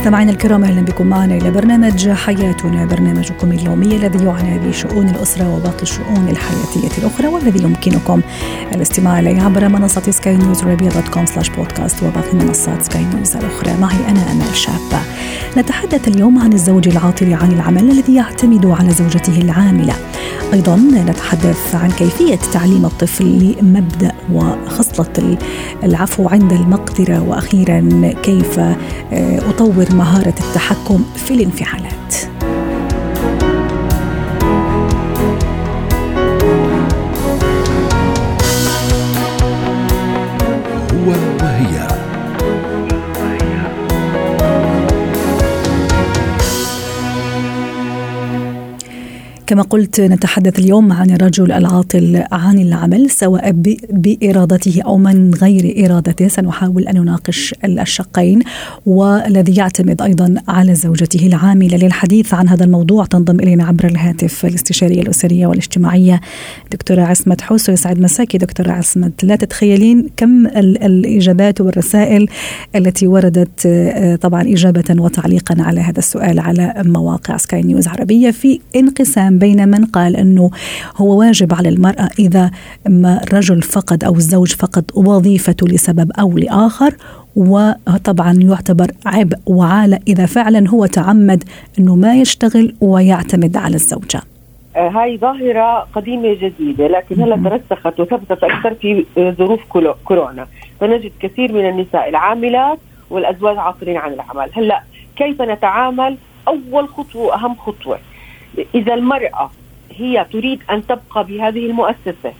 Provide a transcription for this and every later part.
مستمعينا الكرام أهلا بكم معنا إلى برنامج حياتنا برنامجكم اليومي الذي يعنى بشؤون الأسرة وباقي الشؤون الحياتية الأخرى والذي يمكنكم الاستماع إليه عبر منصة سكاي نيوز عربيه dot com slash بودكاست وباقي منصات سكاي نيوز الأخرى معي أنا امال شابة. نتحدث اليوم عن الزوج العاطل عن العمل الذي يعتمد على زوجته العاملة. أيضا نتحدث عن كيفية تعليم الطفل لمبدأ وخصله العفو عند المقدرة وأخيرا كيف آه، أطور مهارة التحكم في الانفعالات. كما قلت نتحدث اليوم عن الرجل العاطل عن العمل سواء بإرادته أو من غير إرادته. سنحاول أن نناقش الشقين والذي يعتمد أيضا على زوجته العاملة للحديث عن هذا الموضوع. تنضم إلينا عبر الهاتف الاستشارية الأسرية والاجتماعية دكتورة عصمت حوسو يسعد مساكي. دكتورة عصمت لا تتخيلين كم ال- الإجابات والرسائل التي وردت آه، طبعا إجابة وتعليقا على هذا السؤال على مواقع سكاي نيوز عربية في انقسام بين من قال أنه هو واجب على المرأة إذا ما الرجل فقد أو الزوج فقد وظيفته لسبب أو لآخر وطبعا يعتبر عبء وعالة إذا فعلا هو تعمد أنه ما يشتغل ويعتمد على الزوجة. آه، هاي ظاهرة قديمة جديدة لكن هلا ترسخت وثبتت أكثر في آه، ظروف كورونا. فنجد كثير من النساء العاملات والأزواج عاطلين عن العمل. هلا كيف نتعامل؟ أول خطوة وأهم خطوة. إذا المرأة هي تريد أن تبقى بهذه المؤسسة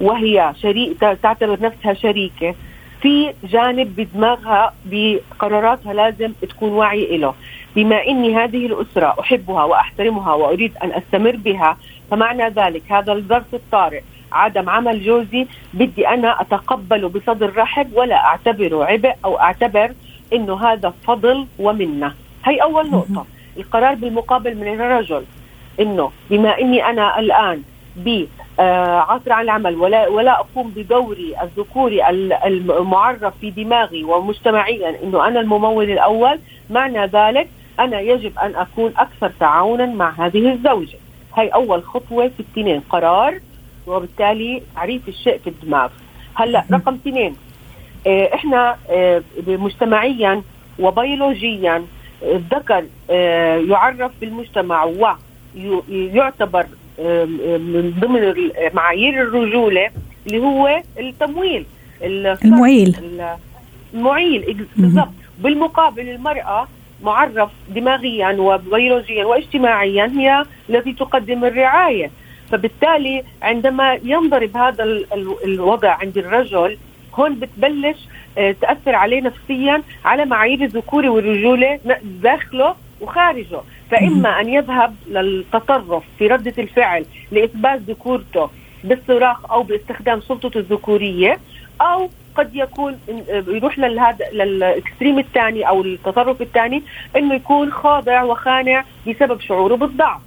وهي شريك تعتبر نفسها شريكة في جانب بدماغها بقراراتها لازم تكون واعية له بما إني هذه الأسرة أحبها وأحترمها وأريد أن أستمر بها فمعنى ذلك هذا الظرف الطارئ. عدم عمل جوزي بدي أنا أتقبله بصدر رحب ولا اعتبره عبء أو أعتبر إنه هذا فضل ومنة. هي أول نقطة. القرار بالمقابل من الرجل. إنه بما إني أنا الآن ب آه، عصر عن العمل ولا ولا أقوم بدوري الذكوري ال- المعرف في دماغي ومجتمعيا إنه أنا الممول الأول معنى ذلك أنا يجب أن أكون أكثر تعاونا مع هذه الزوجة. هي أول خطوة في الاثنين قرار وبالتالي تعريف الشيء في الدماغ. هلأ رقم اثنين آه، إحنا آه، مجتمعيا وبيولوجيا الذكر يعرف بالمجتمع ويعتبر آم، من ضمن معايير الرجولة اللي هو التمويل. ال- المعيل. ال- المعيل بالضبط. بالمقابل المرأة معرف دماغيا وبيولوجيا واجتماعيا هي التي تقدم الرعاية. فبالتالي عندما ينضرب هذا ال- ال- الوضع عند الرجل هون بتبلش آه، تأثر عليه نفسيا على معايير الذكورة والرجولة داخله وخارجه. فإما أن يذهب للتطرف في ردة الفعل لإثبات ذكورته بالصراخ أو باستخدام سلطته الذكورية أو قد يكون يروح لهذا للإكستريم الثاني أو التصرف الثاني إنه يكون خاضع وخانع بسبب شعوره بالضعف.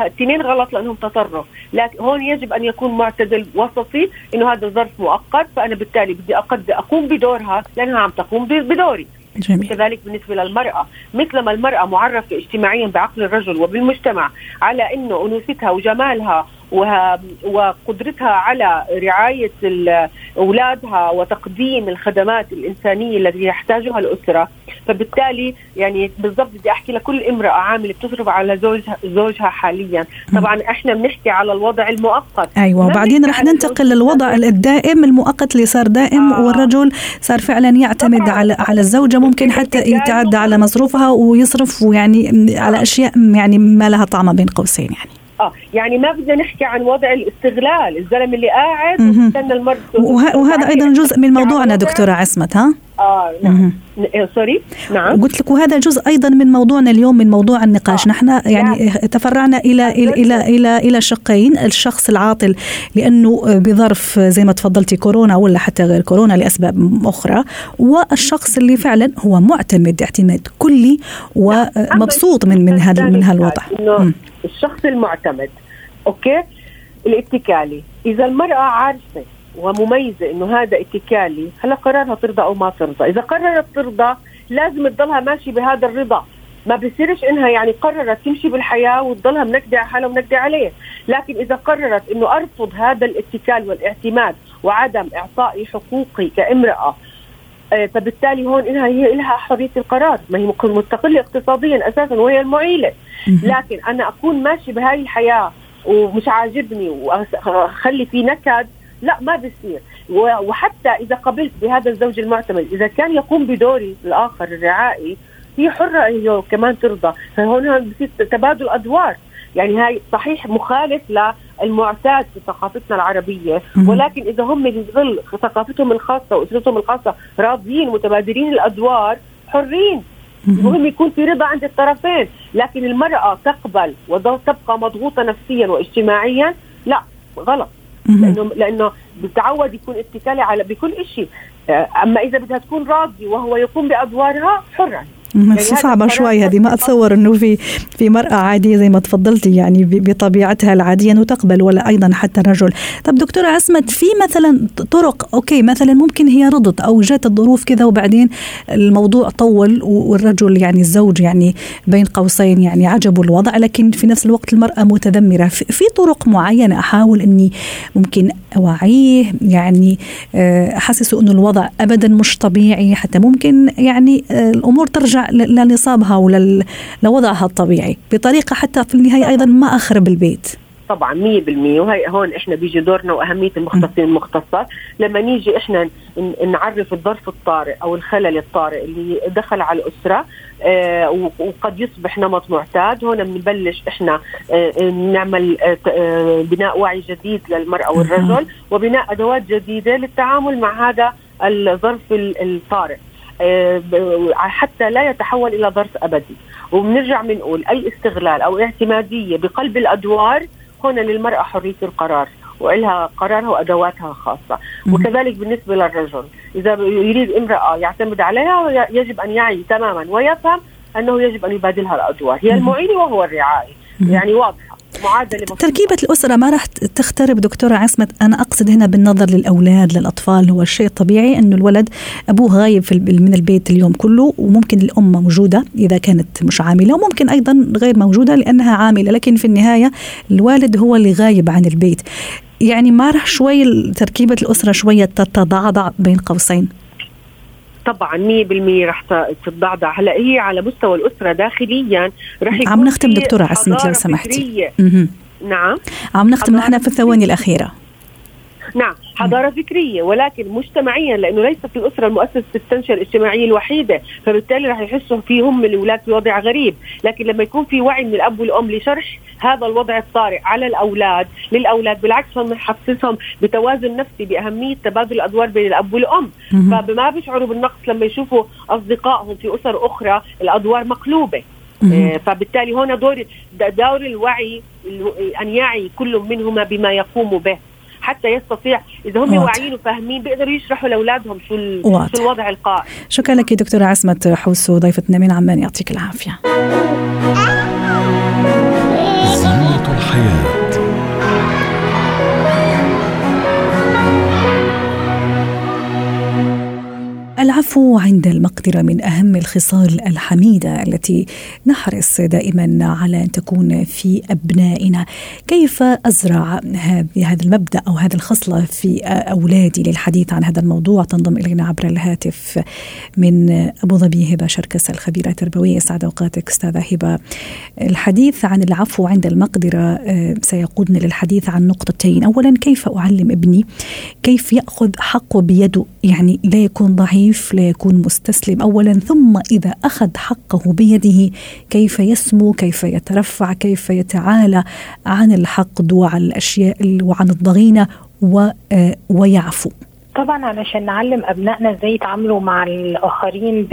الاثنين غلط لأنهم تطرف لكن هون يجب أن يكون معتدل وسطي إنه هذا ظرف مؤقت فأنا بالتالي بدي أقد أقوم بدورها لأنها عم تقوم بدوري. جميل كذلك بالنسبة للمرأة مثلما المرأة معرفة اجتماعيا بعقل الرجل وبالمجتمع على إنه أنوثتها وجمالها وقدرتها على رعاية ال- أولادها وتقديم الخدمات الإنسانية التي يحتاجها الأسرة. فبالتالي يعني بالضبط بدي أحكي لكل امرأة عاملة بتصرف على زوجها زوجها حاليا. طبعا إحنا بنحكي على الوضع المؤقت. ما وبعدين رح ننتقل للوضع الدائم المؤقت اللي صار دائم آه. والرجل صار فعلا يعتمد طبعاً. على على الزوجة ممكن حتى يتعدى على مصروفها ويصرف ويعني على أشياء يعني ما لها طعمه بين قوسين يعني. آه يعني ما بدنا نحكي عن وضع الاستغلال الزلمة اللي قاعد وه- وهذا أيضا جزء من موضوعنا دكتورة عصمت ها؟ آه نعم. إيه، سوري. نعم. قلت لك وهذا جزء أيضا من موضوعنا اليوم من موضوع النقاش. آه. نحن يعني, يعني تفرعنا إلى إلى إلى إلى, إلى شقين. الشخص العاطل لأنه بظرف زي ما تفضلتي كورونا ولا حتى غير كورونا لأسباب أخرى والشخص اللي فعلا هو معتمد اعتماد كلي ومبسوط من من هذا من هالوضع. الشخص المعتمد أوكي؟ الاتكالي. إذا المرأة عارفة ومميزة إنه هذا اتكالي. هلا قرارها ترضى أو ما ترضى. إذا قررت ترضى لازم تضلها ماشي بهذا الرضا. ما بصيرش إنها يعني قررت تمشي بالحياة وتضلها منكده على حالها ومنكده عليه، لكن إذا قررت إنه أرفض هذا الاتكال والاعتماد وعدم إعطائي حقوقي كامرأة آه، فبالتالي هون إنها هي لها حرية القرار، ما هي مستقلة اقتصاديا أساسا وهي المعيلة، لكن أنا أكون ماشي بهاي الحياة ومش عاجبني واخلي في نكد لا ما بيصير. وحتى إذا قبلت بهذا الزوج المعتمد إذا كان يقوم بدوري الآخر الرعائي هي حرة هي كمان ترضى. فهون بصير تبادل أدوار. يعني هاي صحيح مخالف للمعتاد في ثقافتنا العربية ولكن إذا هم بظل ثقافتهم الخاصة وأسرتهم الخاصة راضيين متبادلين الأدوار حرين. المهم يكون في رضا عند الطرفين. لكن المرأة تقبل وتبقى مضغوطة نفسيا واجتماعيا لا غلط. لأنه لأنه بتعود يكون اتكالي على بكل شيء آه، أما إذا بدها تكون راضيه وهو يقوم بأدوارها حرا. يعني صعبة شوي هذه. ما أتصور أنه في في مرأة عادية زي ما تفضلتي يعني بطبيعتها العادية أنه تقبل ولا أيضا حتى الرجل. طب دكتورة عصمت في مثلا طرق أوكي مثلا ممكن هي رضت أو جات الظروف كذا وبعدين الموضوع طول والرجل يعني الزوج يعني بين قوسين يعني عجبه الوضع لكن في نفس الوقت المرأة متذمرة. في طرق معينة أحاول أني ممكن أوعيه؟ يعني آه، أحسسه أنه الوضع أبدا مش طبيعي حتى ممكن يعني آه، الأمور ترجع ترجع لنصابها ولوضعها الطبيعي. بطريقة حتى في النهاية أيضا ما اخرب البيت طبعا 100% وهي هون إحنا بيجي دورنا وأهمية المختصين المختصات. لما نيجي إحنا نعرف الظرف الطارئ أو الخلل الطارئ اللي دخل على الأسرة آه وقد يصبح نمط معتاد هون بنبلش إحنا آه نعمل آه, آه، بناء وعي جديد للمرأة والرجل وبناء أدوات جديدة للتعامل مع هذا الظرف الطارئ. حتى لا يتحول إلى ظرف أبدي. وبنرجع بنقول اي استغلال أو اعتماديه بقلب الأدوار هنا للمرأة حرية القرار وإلها قرارها وأدواتها الخاصة وكذلك بالنسبة للرجل إذا يريد امرأة يعتمد عليها يجب أن يعي تماما ويفهم أنه يجب أن يبادلها الأدوار. هي المعين وهو الرعاية. يعني واضحة. معادلة تركيبة الأسرة ما راح تخترب دكتورة عصمت. أنا أقصد هنا بالنظر للأولاد للأطفال هو الشيء الطبيعي إنه الولد أبوه غايب في من البيت اليوم كله وممكن الأم موجودة إذا كانت مش عاملة وممكن أيضا غير موجودة لأنها عاملة لكن في النهاية الوالد هو اللي غايب عن البيت. يعني ما راح شوي تركيبة الأسرة شوية تتضعضع بين قوسين. طبعا 100% رح تتضعضع. هلا هي على مستوى الأسرة داخليا رح يكون عم نختم دكتورة عصمت لو سمحتي. نعم. عم نختم نحن في الثواني الأخيرة. نعم. حضارة فكرية ولكن مجتمعيا لأنه ليست الأسرة المؤسسة التنشئة الاجتماعية الوحيدة فبالتالي راح يحسوا في هم الأولاد في وضع غريب. لكن لما يكون في وعي من الأب والأم لشرح هذا الوضع الطارئ على الأولاد للأولاد. بالعكس هم نحسسهم بتوازن نفسي بأهمية تبادل الأدوار بين الأب والأم. فما بيشعروا بالنقص لما يشوفوا أصدقائهم في أسر أخرى الأدوار مقلوبة. آه، فبالتالي هنا دور دور الوعي أن يعي كل منهما بما يقوم به. حتى يستطيع إذا هم واعيين وفاهمين بيقدروا يشرحوا لأولادهم شو شو الوضع القائم. شكرا لك دكتورة عصمت حوسو ضيفتنا من عمان يعطيك العافية. زينة الحياة. العفو عند المقدرة من أهم الخصال الحميدة التي نحرص دائما على أن تكون في أبنائنا. كيف أزرع هذا المبدأ أو هذه الخصلة في أولادي للحديث عن هذا الموضوع؟ تنضم إلينا عبر الهاتف من أبو ظبي هبة شركس الخبيرة التربوية. أسعد أوقاتك أستاذة هبة. الحديث عن العفو عند المقدرة آه، سيقودنا للحديث عن نقطتين. أولا كيف أعلم ابني؟ كيف يأخذ حقه بيده يعني لا يكون ضعيف؟ كيف لا يكون مستسلم اولا ثم إذا أخذ حقه بيده كيف يسمو كيف يترفع كيف يتعالى عن الحقد وعن الأشياء وعن الضغينة آه، ويعفو. طبعا علشان نعلم أبنائنا إزاي يتعاملوا مع الآخرين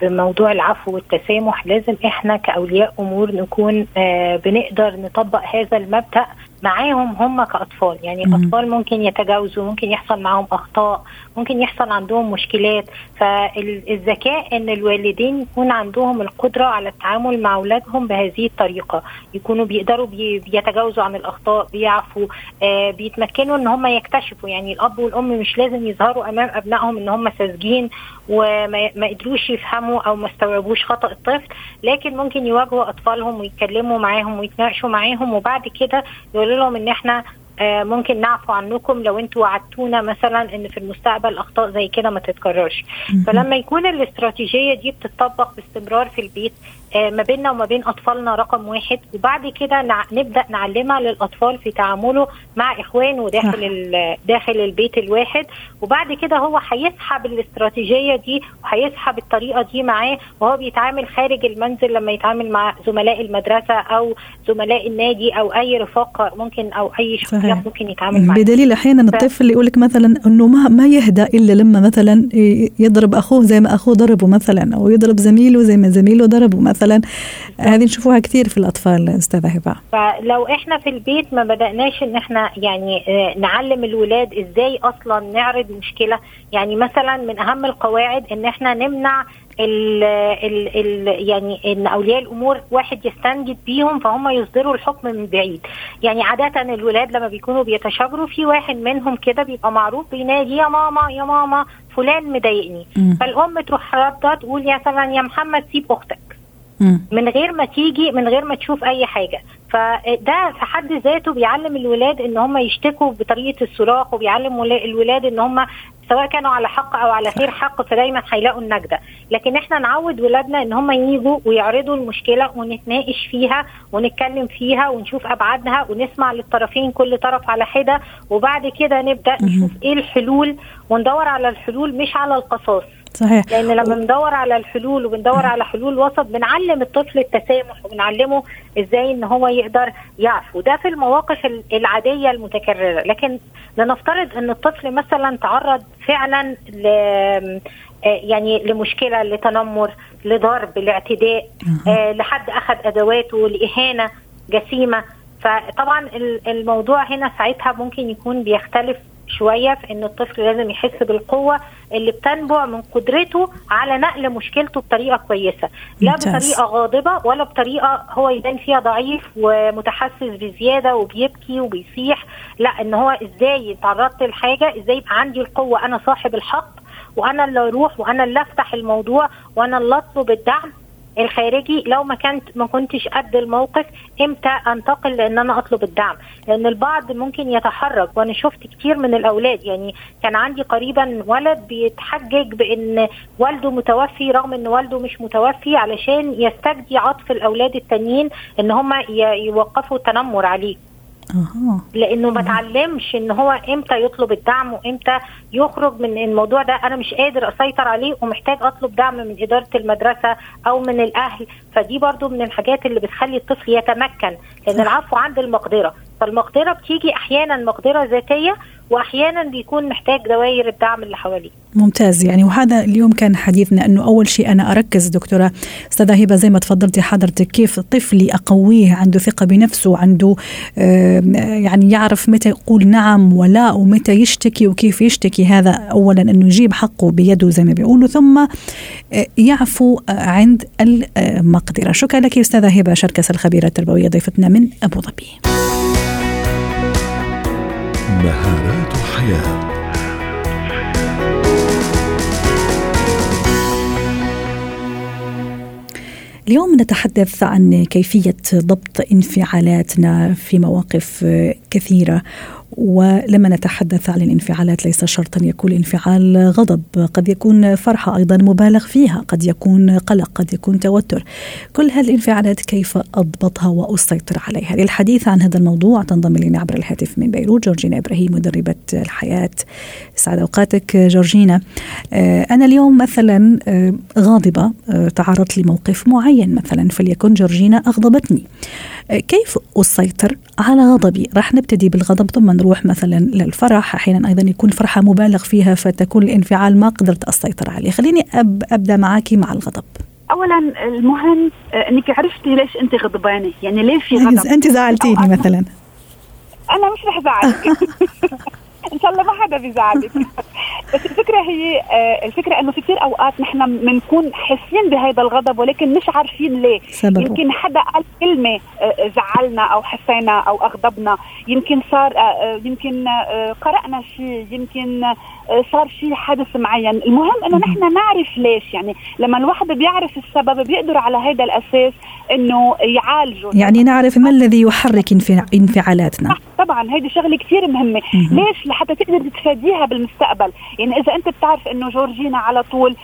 بموضوع العفو والتسامح لازم إحنا كأولياء أمور نكون آه، بنقدر نطبق هذا المبدأ معاهم هم كأطفال. يعني الأطفال ممكن يتجاوزوا ممكن يحصل معاهم أخطاء ممكن يحصل عندهم مشكلات. فالذكاء إن الوالدين يكون عندهم القدرة على التعامل مع أولادهم بهذه الطريقة. يكونوا بيقدروا بيتجاوزوا عن الأخطاء بيعفوا آه بيتمكنوا إن هم يكتشفوا. يعني الأب والأم مش لازم يظهروا أمام أبنائهم إن هم ساذجين وما قدروش يفهموا أو ما استوعبوش خطأ الطفل لكن ممكن يواجهوا أطفالهم ويتكلموا معاهم ويتناقشوا معاهم. وبعد كده يقولوا لهم إن إحنا آه، ممكن نعفو عنكم لو أنتوا وعدتونا مثلا إن في المستقبل أخطاء زي كده ما تتكررش. فلما يكون الاستراتيجية دي بتطبق باستمرار في البيت ما بيننا وما بين أطفالنا رقم واحد. وبعد كده نبدأ نعلمها للأطفال في تعامله مع إخوانه داخل داخل البيت الواحد. وبعد كده هو هيسحب الاستراتيجية دي وهيسحب الطريقة دي معاه وهو بيتعامل خارج المنزل لما يتعامل مع زملاء المدرسة أو زملاء النادي أو أي رفاق ممكن أو أي شخصيات ممكن يتعامل معاه. بدليل أحيانا ف... الطفل يقول لك مثلا إنه ما ما يهدى إلا لما مثلا يضرب أخوه زي ما أخوه ضربه مثلا أو يضرب زميله زي ما زميله ضربه مثلا. مثلا هذه نشوفوها كثير في الأطفال أستاذة هبة. فلو إحنا في البيت ما بدأناش إن إحنا يعني آه، نعلم الولاد إزاي أصلا نعرض مشكلة. يعني مثلا من أهم القواعد إن إحنا نمنع ال ال ال يعني إن أولياء الأمور واحد يستنجد بيهم فهم يصدروا الحكم من بعيد. يعني عادة الولاد لما بيكونوا بيتشاجروا في واحد منهم كده بيبقى معروف بينادي يا ماما يا ماما فلان مضايقني. فالأم تروح رده تقول يا مثلا يا محمد سيب أختك. من غير ما تيجي من غير ما تشوف أي حاجة. فده في حد ذاته بيعلم الولاد إن هم يشتكوا بطريقة الصراخ وبيعلم الولاد إن هم سواء كانوا على حق أو على غير حق فدايما هيلاقوا النجدة. لكن إحنا نعود ولادنا إن هم يجوا ويعرضوا المشكلة ونتناقش فيها ونتكلم فيها ونشوف أبعادها ونسمع للطرفين كل طرف على حدة. وبعد كده نبدأ نشوف إيه الحلول وندور على الحلول مش على القصاص. صحيح. لأن لما بندور على الحلول وبندور على حلول وسط بنعلم الطفل التسامح وبنعلمه إزاي إن هو يقدر يعفو ده في المواقف العادية المتكررة. لكن لنفترض إن الطفل مثلا تعرض فعلا ل يعني لمشكلة لتنمر لضرب لاعتداء آه لحد أخذ أدواته لإهانة جسيمة. فطبعا الموضوع هنا ساعتها ممكن يكون بيختلف شوية في إن الطفل لازم يحس بالقوة اللي بتنبع من قدرته على نقل مشكلته بطريقة كويسة. لا بطريقة غاضبة ولا بطريقة هو يبان فيها ضعيف ومتحسس بزيادة وبيبكي وبيصيح. لا إن هو إزاي تعرضت لحاجة إزاي يبقى عندي القوة أنا صاحب الحق وأنا اللي أروح وأنا اللي أفتح الموضوع وأنا اللي أطلب الدعم. الخارجي لو ما كنت ما كنتش قد الموقف إمتى انتقل؟ لأن أنا أطلب الدعم. لأن البعض ممكن يتحرك وأنا شفت كتير من الأولاد. يعني كان عندي قريبا ولد بيتحجج بإن والده متوفي رغم إن والده مش متوفي علشان يستجدي عطف الأولاد التانيين إن هم يوقفوا التنمر عليه. لأنه ما اتعلمش إن هو إمتى يطلب الدعم وإمتى يخرج من الموضوع ده. أنا مش قادر أسيطر عليه ومحتاج أطلب دعم من إدارة المدرسة أو من الأهل. فدي برضو من الحاجات اللي بتخلي الطفل يتمكن لأن العفو عند المقدرة. فالمقدرة بتيجي أحيانا مقدرة ذاتية وأحيانا بيكون محتاج دوائر الدعم اللي حواليه. ممتاز يعني وهذا اليوم كان حديثنا أنه أول شيء أنا أركز دكتورة أستاذة هبة زي ما تفضلتي حضرتك كيف طفلي أقويه عنده ثقة بنفسه عنده يعني يعرف متى يقول نعم ولا ومتى يشتكي وكيف يشتكي هذا اولا أنه يجيب حقه بيده زي ما بيقولوا ثم آه، يعفو عند المقدرة. شكرا لك أستاذة هبة شركس الخبيره التربويه ضيفتنا من أبو ظبي. مهارات الحياة. اليوم نتحدث عن كيفية ضبط انفعالاتنا في مواقف كثيرة ولما نتحدث عن الانفعالات ليس شرطا يكون الانفعال غضب. قد يكون فرحة أيضا مبالغ فيها. قد يكون قلق. قد يكون توتر. كل هذه الانفعالات كيف أضبطها وأسيطر عليها؟ للحديث عن هذا الموضوع تنضم إلينا عبر الهاتف من بيروت جورجينا إبراهيم مدربة الحياة. سعد أوقاتك جورجينا. آه، أنا اليوم مثلا آه، غاضبة آه، تعرضت لموقف معين مثلا فليكن جورجينا أغضبتني. كيف أسيطر على غضبي؟ راح نبتدي بالغضب ثم نروح مثلا للفرح أحيانا أيضا يكون فرحة مبالغ فيها فتكون الانفعال ما قدرت أسيطر عليه. خليني أب أبدأ معك مع الغضب. اولا المهم إنك عرفتي ليش أنت غضبانة؟ يعني ليش في غضب؟ أنت زعلتيني مثلا. أنا مش رح زعلك. إن شاء الله ما حدا بيزعلك. بس الفكرة هي آه، الفكرة إنه في كثير أوقات نحن بنكون حاسين بهذا الغضب ولكن مش عارفين ليه. سببه. يمكن حدا قال كلمة آه، زعلنا أو حسينا أو أغضبنا. يمكن صار آه، يمكن قرأنا شيء يمكن صار شيء حدث معين. المهم إنه نحن نعرف ليش. يعني لما الواحد بيعرف السبب بيقدر على هذا الأساس إنه يعالجه. يعني نعرف ما الذي يحرك انفعالاتنا. طبعا هيدي شغلة كثير مهمة. ليش؟ لحتى تقدر تتفاديها بالمستقبل. يعني إذا أنت بتعرف إنه جورجينا على طول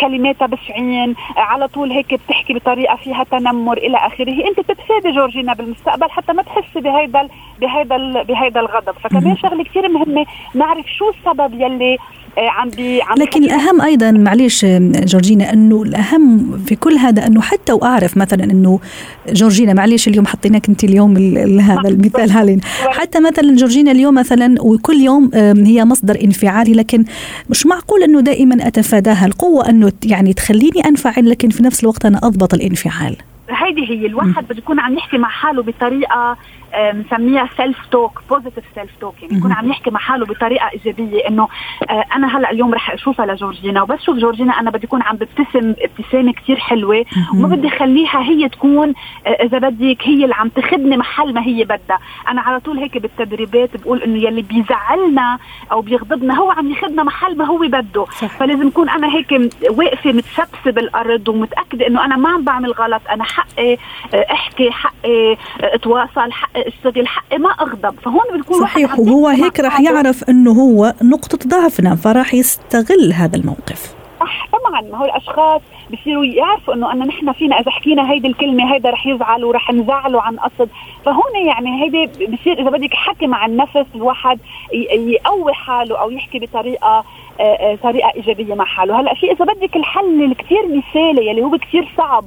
كلماتها بشعين على طول هيك بتحكي بطريقة فيها تنمر إلى آخره أنت بتتفادي جورجينا بالمستقبل حتى ما تحسي بهيدا بهيدا بهيدا الغضب. فكمان شغلة كثير مهمة نعرف شو السبب يلي عم بي عم لكن الأهم أيضا معلش جورجينا إنه الأهم في كل هذا إنه حتى وأعرف مثلا إنه جورجينا معلش اليوم حطيناك أنت اليوم هذا المثال هالين حتى مثلا جورجينا اليوم مثلا وكل يوم هي مصدر انفعالي لكن مش معقول إنه دائما أتفاداها. القوة إنه يعني تخليني أنفعل لكن في نفس الوقت أنا أضبط الانفعال. هيدي هي الواحد بده يكون عم يحكي مع حاله بطريقة بنسميها self talk positive self talk يعني يكون عم يحكي مع حاله بطريقة إيجابية إنه آه، أنا هلأ اليوم رح أشوفها لجورجينا وبس شوف جورجينا أنا بدي أكون عم ببتسم ابتسامة كثير حلوة وما بدي اخليها هي تكون آه، إذا بدك هي اللي عم تخدني محل ما هي بدها. أنا على طول هيك بالتدريبات بقول إنه يلي بيزعلنا أو بيغضبنا هو عم يخدنا محل ما هو بده. صح. فلازم أكون أنا هيك واقفة متسبسه بالأرض ومتأكدة إنه أنا ما عم بعمل غلط أنا حقي آه، أحكي حقي أتواصل حقي اشتغل حقي ما أغضب. فهون بنكون صحيح وهو هيك رح يعرف إنه هو نقطة ضعفنا فراح يستغل هذا الموقف. صح طبعا. ما هو الأشخاص بصيروا يعرفوا إنه أنا نحن فينا إذا حكينا هيدي الكلمة هيدا رح يزعل ورح نزعله عن قصد. فهون يعني هيدي بصير إذا بدك حكي مع النفس الواحد يقوي حاله أو يحكي بطريقة آه، آه، طريقة إيجابية مع حاله. هلأ في إذا بدك الحل الكثير مثالي يلي هو كثير صعب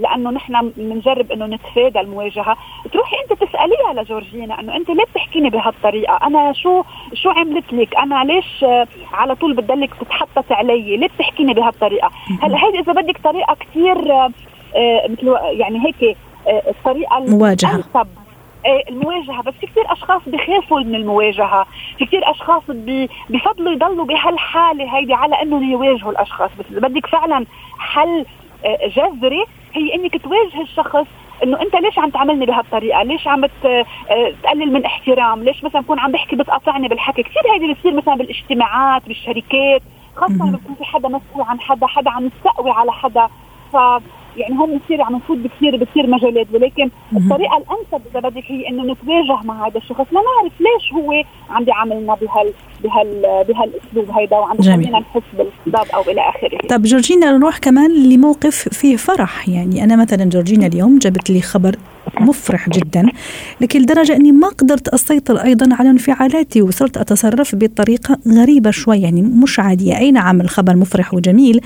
لأنه نحن بنجرب إنه نتفادى المواجهة. تروحي أنت تسأليها لجورجينا إنه أنت ليه بتحكيني بهالطريقة؟ أنا شو شو عملت لك؟ أنا ليش على طول بتضلك تتحطط علي؟ ليه بتحكيني بهالطريقة؟ هلا هيدي إذا بدك طريقة كثير آه، مثل يعني هيك آه، الطريقة المواجهه الانسب إيه، المواجهة. بس في كثير أشخاص بخافوا من المواجهة. في كثير أشخاص بفضلوا يضلوا بهالحالة هيدي على إنهم يواجهوا الأشخاص. بس إذا بدك فعلا حل آه، جذري هي انك تواجه الشخص إنه أنت ليش عم تعاملني بهالطريقة؟ ليش عم آه، تقلل من احترام؟ ليش مثلا بكون عم بحكي بتقاطعني بالحكي؟ كثير هيدي بتصير مثلا بالاجتماعات بالشركات خاصة لما بيكون في حدا مسؤول عن حدا، حدا عم يستقوي على حدا ف يعني هون بنصير عم نفوت بكثير بكثير مجالات ولكن الطريقة الأنسب إذا بدك هي إنه نتواجه مع هذا الشخص. لنعرف ليش هو عم بيعاملنا بهال بهال بهالأسلوب هيدا وعم بيخلينا نحس بالغضب أو إلى آخره. طب جورجينا نروح كمان لموقف فيه فرح. يعني أنا مثلا جورجينا اليوم جابت لي خبر مفرح جدا لكن لدرجة أني ما قدرت أسيطر أيضا على انفعالاتي وصرت أتصرف بطريقة غريبة شوي يعني مش عادية. أي نعم الخبر مفرح وجميل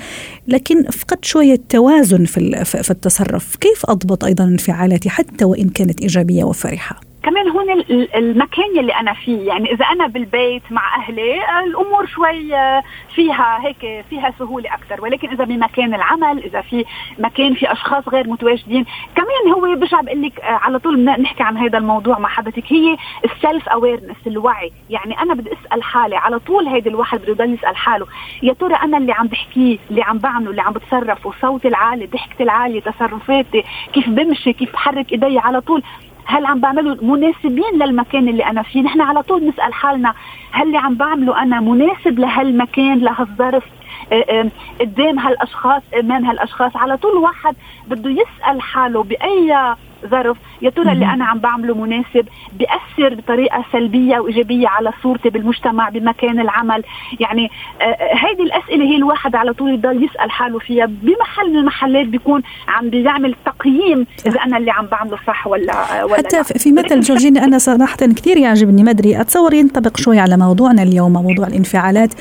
لكن فقدت شوية توازن في, في التصرف. كيف أضبط أيضا انفعالاتي حتى وإن كانت إيجابية وفرحة؟ كمان هون المكان يلي أنا فيه. يعني إذا أنا بالبيت مع أهلي الأمور شوي آه، فيها هيك فيها سهولة أكثر ولكن إذا بمكان العمل إذا في مكان في أشخاص غير متواجدين كمان هو برجع بقول لك آه، على طول نحكي عن هذا الموضوع مع حضرتك. هي ال self awareness الوعي. يعني أنا بدي أسأل حالي على طول هيدا الواحد بده يضل يسأل حاله. يا ترى أنا اللي عم بحكيه اللي عم بعمله اللي عم بتصرف وصوتي العالي ضحكتي العالية تصرفاتي كيف بمشي كيف بحرك إيدي على طول هل عم بعمله مناسبين للمكان اللي أنا فيه؟ نحن على طول نسأل حالنا هل اللي عم بعمله أنا مناسب لهالمكان لهالظرف؟ آه، آه، قدام هالأشخاص أمام هالأشخاص؟ على طول واحد بده يسأل حاله بأي ظرف يا ترى اللي أنا عم بعمله مناسب؟ بياثر بطريقة سلبية وايجابيه على صورتي بالمجتمع بمكان العمل؟ يعني آه، هيدي الأسئلة هي الواحد على طول يضل يسأل حاله فيها. بمحل من المحلات بيكون عم بيعمل تقييم إذا أنا اللي عم بعمله صح ولا ولا حتى لا. في مثل جورجيني أنا صراحة كثير يعجبني ما أدري أتصور ينطبق شوي على موضوعنا اليوم موضوع الانفعالات.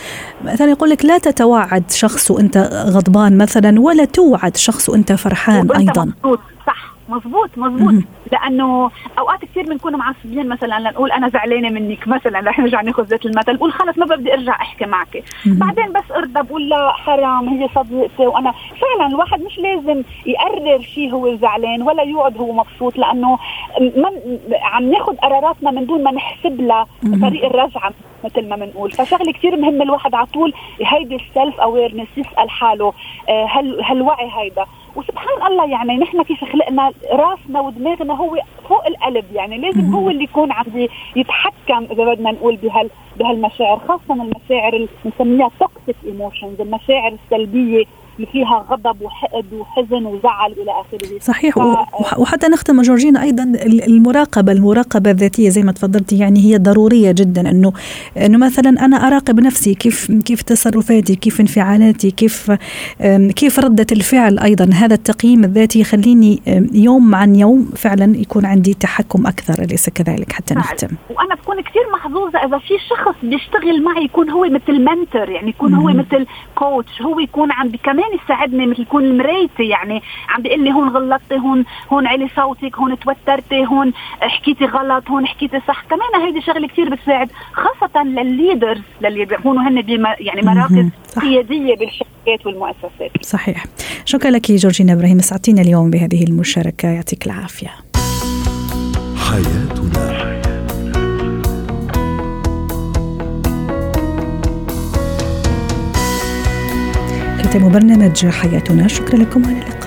مثلا يقول لك لا تتوعد شخص وأنت غضبان مثلا ولا توعد شخص وأنت فرحان أيضا. مبسوط. مزبوط مزبوط لأنه أوقات كثير بنكون معصبين مثلا لنقول أنا زعلانة منك مثلا رح نرجع ناخذ ذات المثل. بقول خلص ما بدي أرجع أحكي معك. بعدين بس ارضى بقول لا حرام هي صديقتي وأنا فعلا الواحد مش لازم يقرر شيء هو زعلان ولا يقعد هو مبسوط لأنه من عم ناخذ قراراتنا من دون ما نحسب لها طريق الرجعة. مثل ما بنقول. فشغلة كثير مهم الواحد على طول هيدي ال self awareness يسأل حاله آه، هل هالوعي هيدا؟ وسبحان الله يعني نحن كيف خلقنا راسنا ودماغنا هو فوق القلب يعني لازم هو اللي يكون عم يتحكم إذا بدنا نقول بهال بهالمشاعر خاصة المشاعر اللي بنسميها toxic emotions المشاعر السلبية. اللي فيها غضب وحقد وحزن وزعل إلى آخره. صحيح. ف... وحتى نختم جورجينا أيضا المراقبة المراقبة الذاتية زي ما تفضلتي يعني هي ضرورية جدا انه أنه مثلا أنا أراقب نفسي كيف كيف تصرفاتي كيف انفعالاتي كيف كيف ردة الفعل أيضا. هذا التقييم الذاتي يخليني يوم عن يوم فعلا يكون عندي تحكم أكثر أليس كذلك؟ حتى نختم. وأنا بكون كثير محظوظة إذا في شخص بيشتغل معي يكون هو مثل منتور يعني يكون هو مثل كوتش هو يكون عم كمان كمان يساعدني مثل يكون مرايتي يعني. عم بيقول لي هون غلطتي هون هون علي صوتك هون توترتي هون حكيتي غلط هون حكيتي صح. كمان هيدي شغلة كثير بتساعد خاصة للليدرز للي بيكونوا هن يعني مراكز قياديه بالشركات والمؤسسات. صحيح. شكرا لك جورجينا إبراهيم اسعدتينا اليوم بهذه المشاركة. يعطيك العافية. حياتنا. ختام برنامج حياتنا. شكرا لكم على اللقاء